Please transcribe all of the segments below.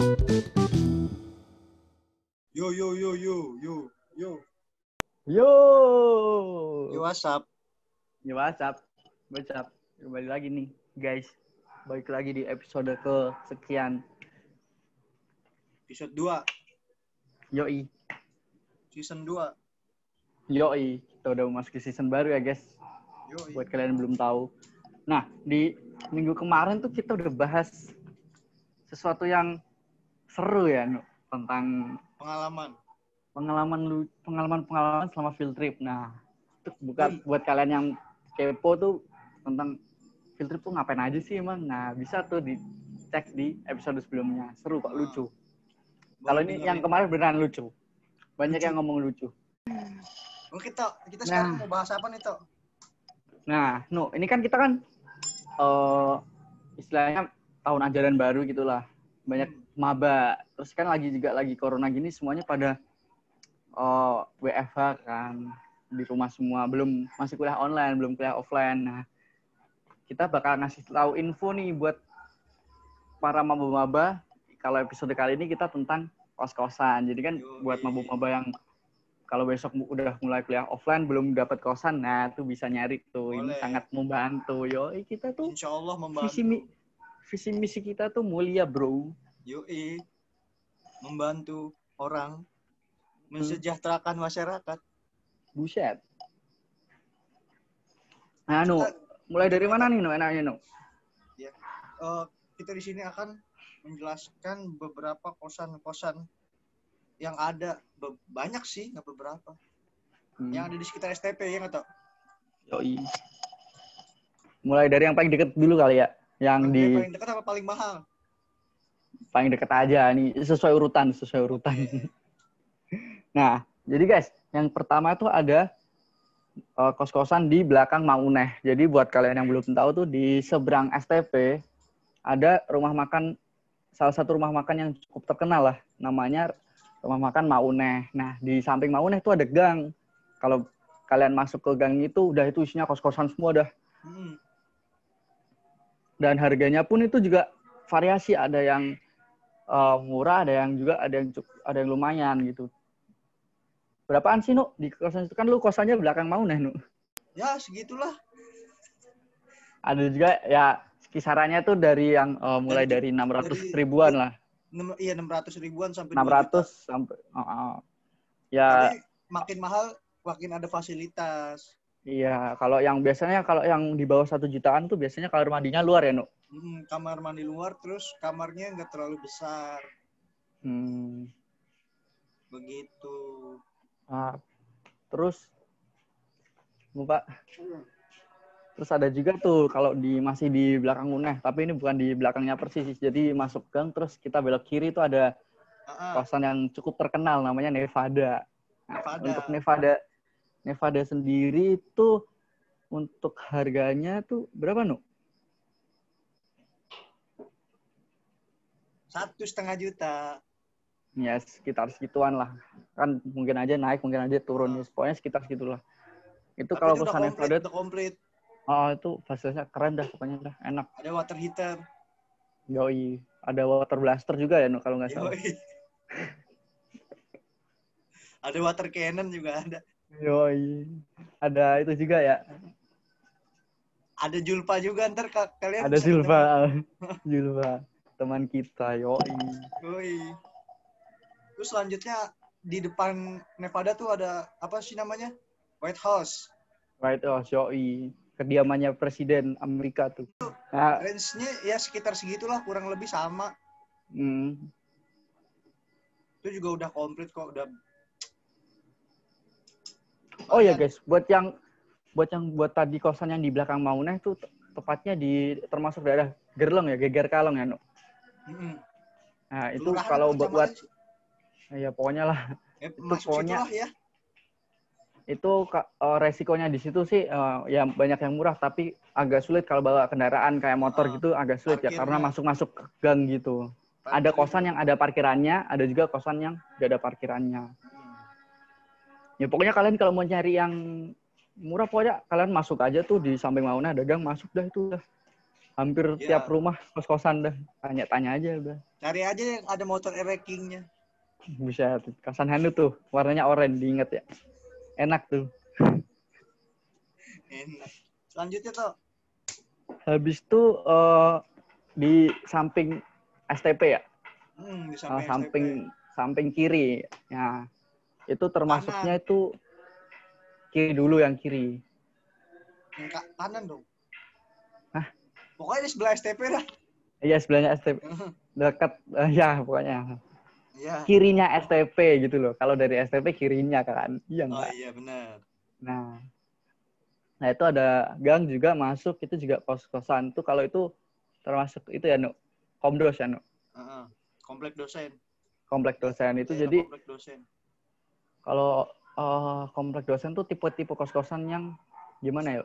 Yo yo yo yo yo yo. Yo. Yo WhatsApp. Ya WhatsApp. WhatsApp. Kembali lagi nih, guys. Balik lagi di episode ke sekian. Episode 2, Yoi. season 2. Yoi. Kita udah masuk ke season baru ya, guys. Yo. Buat kalian yang belum tahu. Nah, di minggu kemarin tuh kita udah bahas sesuatu yang seru ya, Nu, tentang Pengalaman. pengalaman lu pengalaman pengalaman selama field trip. Nah, itu bukan buat kalian yang kepo tuh tentang field trip tuh ngapain aja sih emang. Nah, bisa tuh dicek di episode sebelumnya. Seru kok, lucu. Kalau ini yang kemarin beneran lucu. Banyak Lucu. yang ngomong lucu. Oh, kita kita Nah. sekarang mau bahas apa nih, Tok? Nah, Nu, ini kan kita kan eh istilahnya tahun ajaran baru gitulah. Banyak maba. Terus kan lagi juga lagi corona gini semuanya pada eh WFH kan di rumah semua, belum masih kuliah online, belum kuliah offline. Nah, kita bakal ngasih tahu info nih buat para maba-maba kalau episode kali ini kita tentang kos-kosan. Jadi kan Yoi. buat maba-maba yang kalau besok udah mulai kuliah offline belum dapat kosan, nah tuh bisa nyari tuh. Ini Boleh. sangat membantu. Yo, kita tuh Insya Allah membantu. visi visi misi kita tuh mulia, Bro. Yoi. Membantu orang mensejahterakan masyarakat. Buset. Nah, Nu, mulai dari mana nih, Nu? Enaknya, Nu? Eh, kita di sini akan menjelaskan beberapa kosan-kosan yang ada Be- banyak sih nggak beberapa Hmm. yang ada di sekitar STP ya nggak? Yoi. Mulai dari yang paling deket dulu kali ya. Yang Yang di paling dekat apa paling mahal paling deket aja. Nih sesuai urutan sesuai urutan. Nah jadi guys yang pertama tuh ada eh, kos-kosan di belakang Mauneh jadi buat kalian yang belum tahu tuh di seberang STP ada rumah makan salah satu rumah makan yang cukup terkenal lah. Namanya rumah makan Mauneh nah di samping Mauneh tuh ada gang. Kalau kalian masuk ke gang itu udah itu isinya kos-kosan semua dah. Hmm. dan harganya pun itu juga variasi. Ada yang eh, murah ada yang juga ada yang cuk- ada yang lumayan gitu. Berapaan sih nu? Di kosan itu kan lu kosannya belakang mau nih nu? Ya segitulah. Ada juga ya kisarannya tuh dari yang eh, mulai Dari- dari 600 dari- ribuan lah. Nem- iya 600 ribuan sampai 2 600 juta. sampai oh, oh. ya. Tapi makin mahal makin ada fasilitas. Iya kalau yang biasanya kalau yang di bawah satu jutaan tuh biasanya kamar mandinya luar ya nu Hmm, kamar mandi luar terus kamarnya nggak terlalu besar hmm. begitu Ah, terus lupa terus ada juga tuh kalau di masih di belakang Uneh tapi ini bukan di belakangnya persis jadi masuk gang terus kita belok kiri itu ada Ah, ah, kawasan yang cukup terkenal namanya Nevada. Nah, Nevada. untuk Nevada Nevada sendiri itu untuk harganya tuh berapa nu? Satu setengah juta Ya sekitar segituan lah. Kan mungkin aja naik, mungkin aja turun. Ya, pokoknya sekitar segitulah. Itu Tapi kalau itu kosan komplit, udah komplit Oh, itu fasilitasnya keren dah pokoknya dah, enak. ada water heater Yoi. Ada water blaster juga ya, kalau nggak salah. Yoi. ada water cannon juga ada Yoi. Ada itu juga ya. ada Julpa juga ntar ka- kalian Ada bisa Silva. Teman kita, yoi. Yoi. terus selanjutnya di depan Nevada tuh ada apa sih namanya White House White House, yoi. Kediamannya Presiden Amerika tuh. Nah, range-nya ya sekitar segitulah kurang lebih sama hmm, itu juga udah komplit kok udah Oh ya guys, buat yang buat yang buat tadi kosan yang di belakang Mauneh tuh te- tepatnya di termasuk daerah Gerlong ya, Geger Kalong ya, Nu. Mm-mm. Nah, itu Kelurahan kalau buat, buat ya pokoknya lah Ya, itu pokoknya- ya itu eh, resikonya di situ sih eh, ya banyak yang murah tapi agak sulit kalau bawa kendaraan kayak motor Ah, gitu agak sulit ya parkirnya. karena masuk-masuk ke gang gitu. Ada kosan yang ada parkirannya, ada juga kosan yang gak ada parkirannya. Ya pokoknya kalian kalau mau nyari yang murah pokoknya kalian masuk aja tuh di samping Mauna ada gang masuk dah itu dah. Hampir Iya. tiap rumah kos-kosan dah. Tanya-tanya aja udah. Cari aja yang ada motor erekingnya. Bisa kosan Hanu tuh. Warnanya oranye, diinget ya. Enak tuh. Enak. Selanjutnya tuh. Habis itu eh, di samping STP ya. Hmm, di Eh, samping, samping samping kiri. Ya. Itu termasuknya itu kiri dulu yang kiri. Yang ka- kanan dong. Pokoknya di sebelah STP dah. Iya sebelahnya STP dekat eh, ya pokoknya Iya. kirinya STP gitu loh. Kalau dari STP kirinya kan. Iya Oh iya benar. Nah. Nah, itu ada gang juga masuk itu juga kos-kosan. Itu kalau itu termasuk itu ya, Nu. Komdos ya, Nu. Heeh. Komplek dosen. Komplek dosen itu Daerah jadi komplek dosen. kalau eh, komplek dosen tuh tipe-tipe kos-kosan yang gimana ya?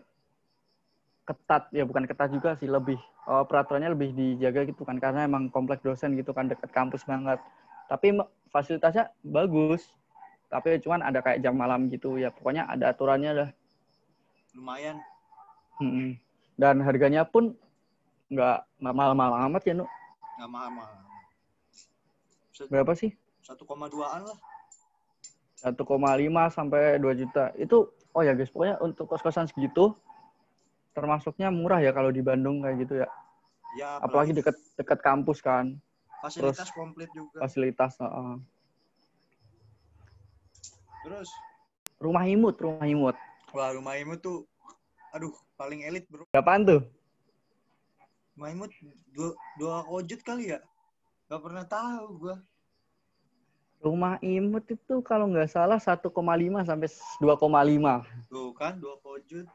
Ketat ya bukan ketat juga sih lebih eh, peraturannya lebih dijaga gitu kan karena emang komplek dosen gitu kan dekat kampus banget. Tapi fasilitasnya bagus. Tapi cuman ada kayak jam malam gitu ya. Pokoknya ada aturannya dah. Lumayan. Mm-mm. Dan harganya pun nggak mahal-mahal amat ya, Nu. Nggak mahal-mahal. Berapa sih? 1,2-an lah. 1,5 sampai 2 juta. Itu oh ya guys, pokoknya untuk kos-kosan segitu termasuknya murah ya kalau di Bandung kayak gitu ya. Ya, Apalagi dekat dekat kampus kan, fasilitas komplit juga. fasilitas. heeh. Terus, Rumah imut, rumah imut. wah rumah imut tuh, aduh paling elit bro. Berapaan tuh? Rumah imut dua, dua kojut kali ya? Gak pernah tahu gua. Rumah imut itu kalau nggak salah 1,5 sampai 2,5. Tuh kan, dua kojut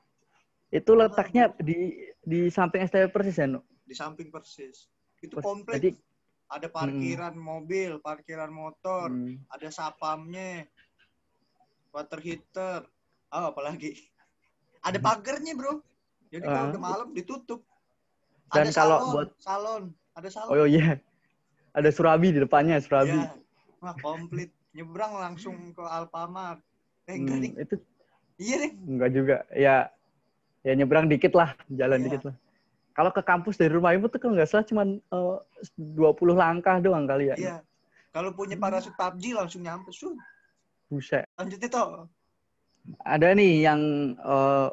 Itu letaknya di di samping STP persis ya, Nu? di samping persis. Itu Persis. komplit. Jadi Ada parkiran mobil, parkiran motor, hmm, ada sapamnya, water heater, ah apalagi ada pagarnya bro. Jadi kalau Ah. udah malam ditutup. Dan ada kalau salon, buat- salon, ada salon. oh iya. Ada Surabi di depannya, Surabi. Ya. Wah komplit. Nyebrang langsung ke Alfamart. Eh enggak Hmm, nih. itu Iya deh. Enggak juga. Ya ya nyebrang dikit lah, jalan Iya. dikit lah. Kalau ke kampus dari rumah ibu tuh kalau nggak salah cuma 20 langkah doang kali ya. Iya. Kalau punya parasut PUBG langsung nyampe. Sun. Buset. Lanjutnya toh. Ada nih yang eh,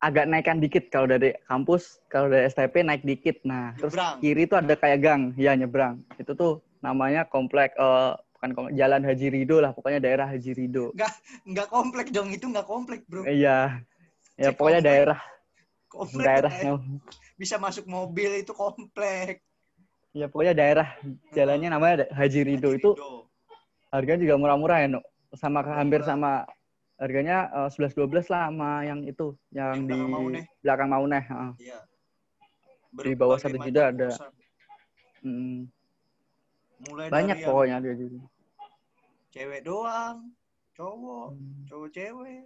agak naikkan dikit kalau dari kampus, kalau dari STP naik dikit. Nah, terus Nyebrang. kiri itu ada kayak gang, ya nyebrang. Itu tuh namanya komplek eh, bukan komplek, Jalan Haji Rido lah, pokoknya daerah Haji Rido. Enggak komplek dong. Itu enggak komplek bro. Iya. Ya Cek pokoknya komplek. daerah Komplek daerah katanya. bisa masuk mobil itu komplek. ya pokoknya daerah jalannya namanya Haji Rido itu Rido. harganya juga murah-murah ya, Nuk. Sama hampir Murah. sama harganya eh, 11 12 lah sama yang itu, yang, Yang di belakang Mauneh. belakang Mauneh. Iya. Di bawah satu juta ada. kosan. Mm. Mulai Banyak dari yang pokoknya dia gitu. cewek doang, cowok, Hmm. cowok cewek.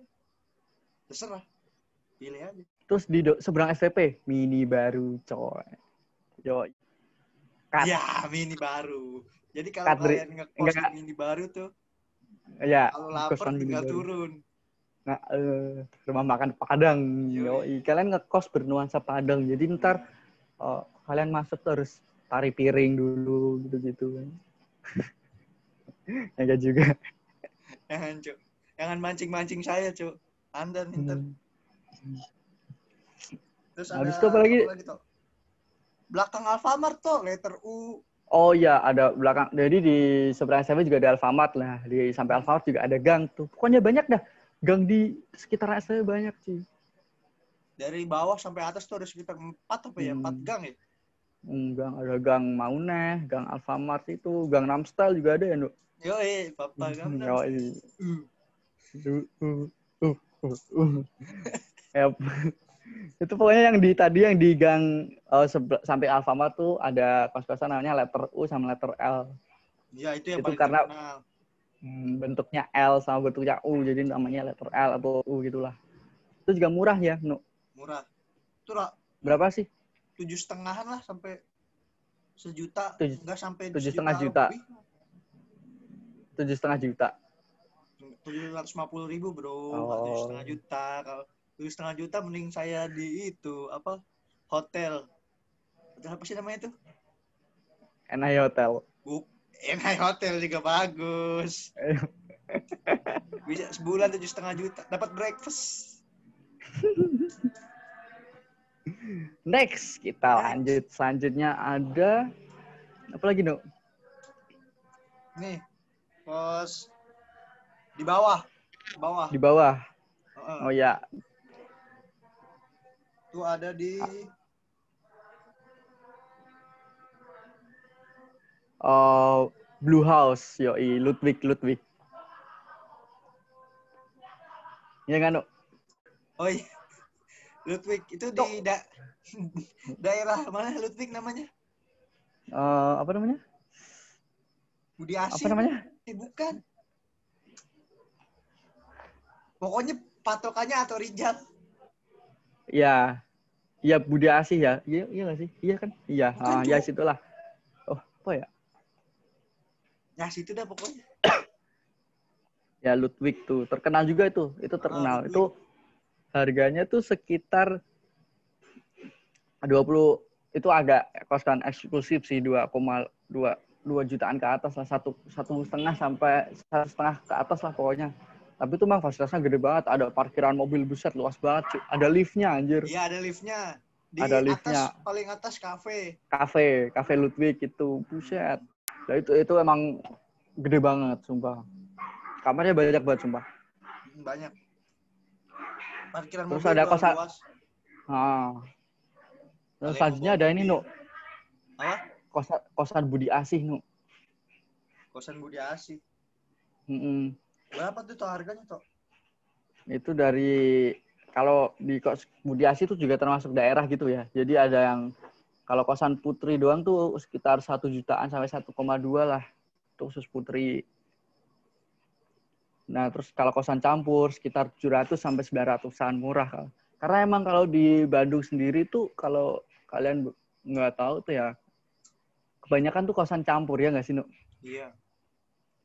Terserah. Pilih aja. Terus di seberang STP mini baru coy. Yo. Kat. Ya, mini baru. Jadi kalau kalian ngekos di mini baru tuh, Ya, kalau lapar tinggal turun. Nah, eh, rumah makan Padang. Yo, kalian ngekos bernuansa Padang. Jadi ntar eh, kalian masuk tuh harus tari piring dulu gitu-gitu. ya enggak juga. Jangan, Cuk. Jangan mancing-mancing saya, Cuk. Anda nih ntar. Hmm. Terus Habis ada itu apa lagi? toh? Belakang Alfamart tuh, letter U. Oh iya, ada belakang. Jadi di seberang SMP juga ada Alfamart lah. Di sampai Alfamart juga ada gang tuh. Pokoknya banyak dah. Gang di sekitar SMP banyak sih. Dari bawah sampai atas tuh ada sekitar 4 apa ya? 4 Hmm. gang ya? Gang ada gang Mauneh, gang Alfamart itu, gang Namstal juga ada ya, Nuk? Yoi, Papa gang. Yo. Uh. Uh, uh, uh, uh, uh. Ya, itu pokoknya yang di tadi yang di gang sebe- sampai Alfamart tuh ada kos-kosan namanya letter U sama letter L. Ya, itu yang Itu paling karena- terkenal. Hmm, bentuknya L sama bentuknya U, jadi namanya letter L atau U gitulah. Itu juga murah ya, Nuk. Murah. Itu lah, Berapa sih? tujuh setengahan lah sampai sejuta. Tujuh- Enggak sampai tujuh setengah juta. Tujuh setengah juta. tujuh ratus lima puluh ribu bro Oh. tujuh setengah juta kalau tujuh setengah juta mending saya di itu apa hotel. Hotel apa sih namanya tuh? NI Hotel. Bu, NI Hotel juga bagus. Bisa sebulan tujuh setengah juta. Dapat breakfast. Next, kita lanjut. Selanjutnya ada apa lagi, Nuk? Nih, kos di bawah. Di bawah. Di bawah. Oh ya, Itu ada di oh Blue House, yoi Ludwig Ludwig. Ya kan? Oh iya. Ludwig itu di da- daerah mana Ludwig namanya? Eh, apa namanya? Budi Asih. Apa namanya? Eh, bukan. Pokoknya patokannya atau Rijal. Iya. Iya Budi Asih ya. Iya iya nggak sih? Iya kan? Iya. Bukan, Ah, ya situlah. Oh, apa ya? Ya situ dah pokoknya. Ya Ludwig tuh terkenal juga itu. Itu terkenal. Ludwig. itu harganya tuh sekitar 20 itu agak kosan eksklusif sih 2,2 2 jutaan ke atas lah satu satu setengah sampai satu setengah ke atas lah pokoknya tapi itu memang fasilitasnya gede banget ada parkiran mobil buset luas banget ada liftnya anjir Iya ada liftnya. Di Ada atas liftnya. paling atas kafe. kafe kafe Ludwig itu buset nah, itu itu emang gede banget sumpah kamarnya banyak banget sumpah Hmm, Banyak. Parkiran Terus mobil ada kosan- luas. ah Ada terus selanjutnya ada ini mobil. nu Apa? kosan kosan Budi Asih nu Kosan Budi Asih. Mm-mm. Berapa tuh tuh harganya tuh? itu dari kalau di kos Budi Asih itu juga termasuk daerah gitu ya. Jadi ada yang kalau kosan putri doang tuh sekitar satu jutaan sampai 1,2 lah itu khusus putri. Nah terus kalau kosan campur sekitar 700 sampai 900an murah. Karena emang kalau di Bandung sendiri tuh kalau kalian nggak tahu tuh ya kebanyakan tuh kosan campur ya nggak sih Nuk? Iya.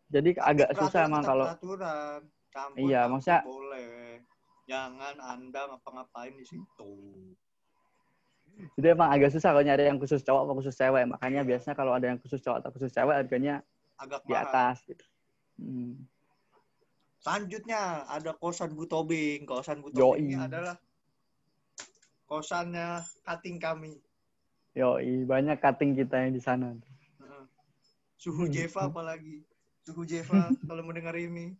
Jadi agak Peraturan susah emang kalau peraturan. Campur, Iya, campur maksudnya- boleh. Jangan Anda ngapa-ngapain di situ. Jadi emang agak susah kalau nyari yang khusus cowok atau khusus cewek. Makanya biasanya kalau ada yang khusus cowok atau khusus cewek harganya Agak di mahal. atas gitu. Hmm. Selanjutnya ada kosan Butobing. Kosan. Butobing ini adalah kosannya cutting kami. Yoi, banyak cutting kita yang di sana. Suhu Hmm. Jeva apalagi. Suhu Jeva kalau mendengar ini.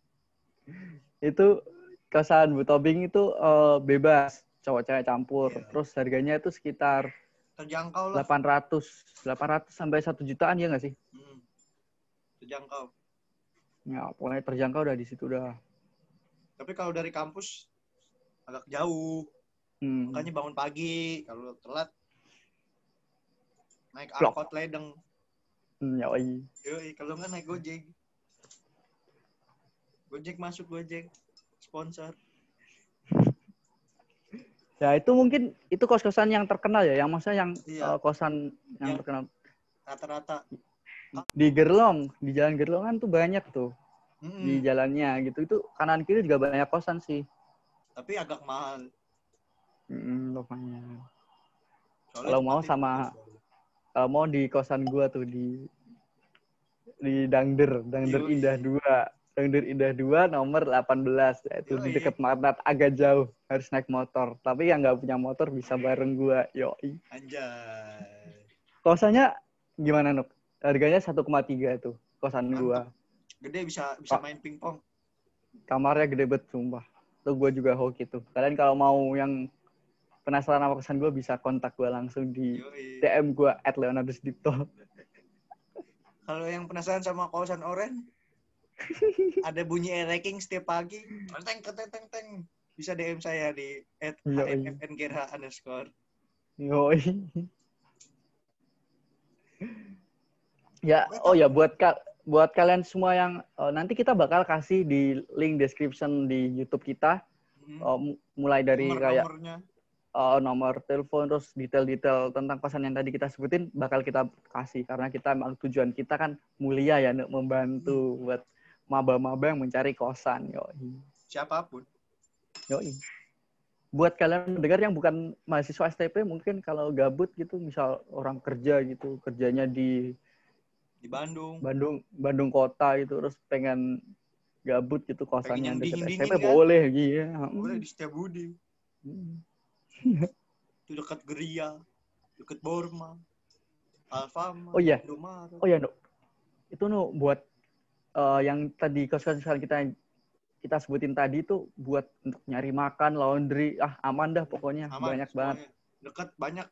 Itu kosan Bu Tobing itu eh, bebas, cowok cewek campur. Iya. Terus harganya itu sekitar Terjangkau lah. 800, 800 sampai 1 jutaan ya nggak sih? Hmm. Terjangkau. Ya, pokoknya terjangkau udah di situ udah. Tapi kalau dari kampus agak jauh. Hmm. Makanya bangun pagi. Kalau telat naik angkot ledeng. Hmm, yoi. Yoi, kalau nggak naik Gojek. Gojek masuk Gojek. Sponsor. Ya itu mungkin itu kos-kosan yang terkenal ya, yang maksudnya yang Iya. eh, kosan yang Yang- terkenal. Rata-rata. Di Gerlong, di Jalan Gerlongan tuh banyak tuh. Mm-mm. di jalannya gitu itu kanan kiri juga banyak kosan sih Tapi agak mahal. mm, lumayan Kalau mau sama- kalau mau di kosan gua tuh di di Dangder Dangder Yoi. Indah 2 Dangder Indah 2 nomor 18 itu di dekat Marnat agak jauh harus naik motor tapi yang nggak punya motor bisa bareng gua yoi Anjay. kosannya gimana Nuk harganya 1,3 tuh kosan Mantep. gua Gede bisa bisa Pak. main pingpong. kamarnya gede banget sumpah tuh gua juga hoki tuh kalian kalau mau yang penasaran sama kosan gua bisa kontak gua langsung di Yoi. DM gua at Leonardo Dipto Kalau yang penasaran sama kawasan oren, ada bunyi ranking setiap pagi. Teng teng teng teng. Bisa DM saya di hnfngerha underscore. Yoi. ya, oh ya buat ka- buat kalian semua yang eh, nanti kita bakal kasih di link description di YouTube kita Hmm. mu- mulai dari kayak Nomor-nomornya. eh, nomor telepon terus detail-detail tentang kosan yang tadi kita sebutin bakal kita kasih karena kita tujuan kita kan mulia ya untuk membantu buat maba-maba yang mencari kosan. Yoi. Siapa pun. Yoi. buat kalian dengar yang bukan mahasiswa STP mungkin kalau gabut gitu misal orang kerja gitu kerjanya di Di Bandung. Bandung Bandung kota gitu terus pengen gabut gitu kosan yang dingin-dingin STP kan? boleh iya Boleh di Setiabudi. Hmm. Itu dekat Geria, dekat Borma, Alfamart, Oh iya. Indomaret. oh ya no itu no buat eh, yang tadi kosan kita kita sebutin tadi tuh buat untuk nyari makan laundry ah aman dah pokoknya Aman, banyak banget semuanya. Dekat banyak.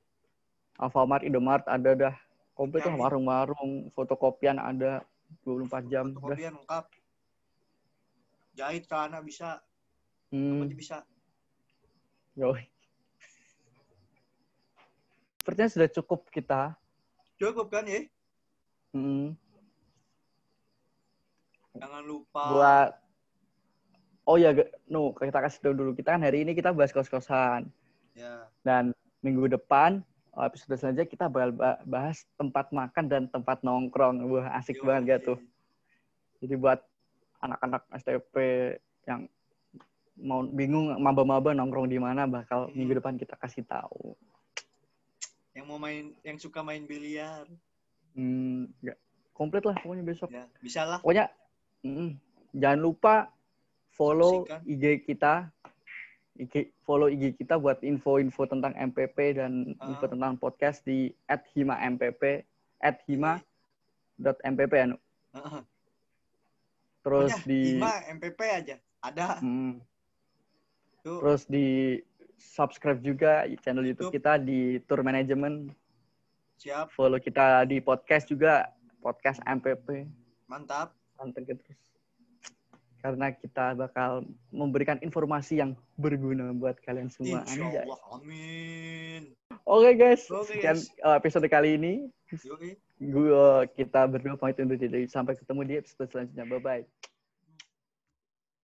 Alfamart Indomart ada dah komplit lah Nyari. warung-warung fotokopian ada 24 jam Fotokopian lengkap. Jahit celana bisa, hmm. hmm. bisa. Yoi. Sepertinya sudah cukup kita. Cukup kan ya? Hmm, Jangan lupa. buat Oh ya, no, kita kasih tahu dulu. Kita kan hari ini kita bahas kos-kosan. Ya. Dan minggu depan, episode selanjutnya kita bakal ba- bahas tempat makan dan tempat nongkrong. Wah, asik Yo, banget gak oke. tuh? Jadi buat anak-anak STP yang mau bingung maba-maba nongkrong di mana, bakal Hmm. minggu depan kita kasih tahu. Yang mau main, yang suka main biliar. Hmm, nggak- komplit lah pokoknya besok. Ya, bisa lah. Pokoknya mm, jangan lupa follow Saksikan. IG kita, IG, follow IG kita buat info-info tentang MPP dan Ah. info tentang podcast di @hima_mpp @hima.mpp ya, Nu. Heeh. Terus Pokoknya di lima MPP aja. Ada. mm, Tuh. terus di subscribe juga channel YouTube YouTube. kita di Tour Management. Siap. Follow kita di podcast juga, podcast MPP. Mantap. Pantengin terus karena kita bakal memberikan informasi yang berguna buat kalian semua Insya. Allah. Amin. Oke guys, Oke, sekian guys. uh, episode kali ini. Gue kita berdua pamit undur diri. Sampai ketemu di episode selanjutnya. Bye bye.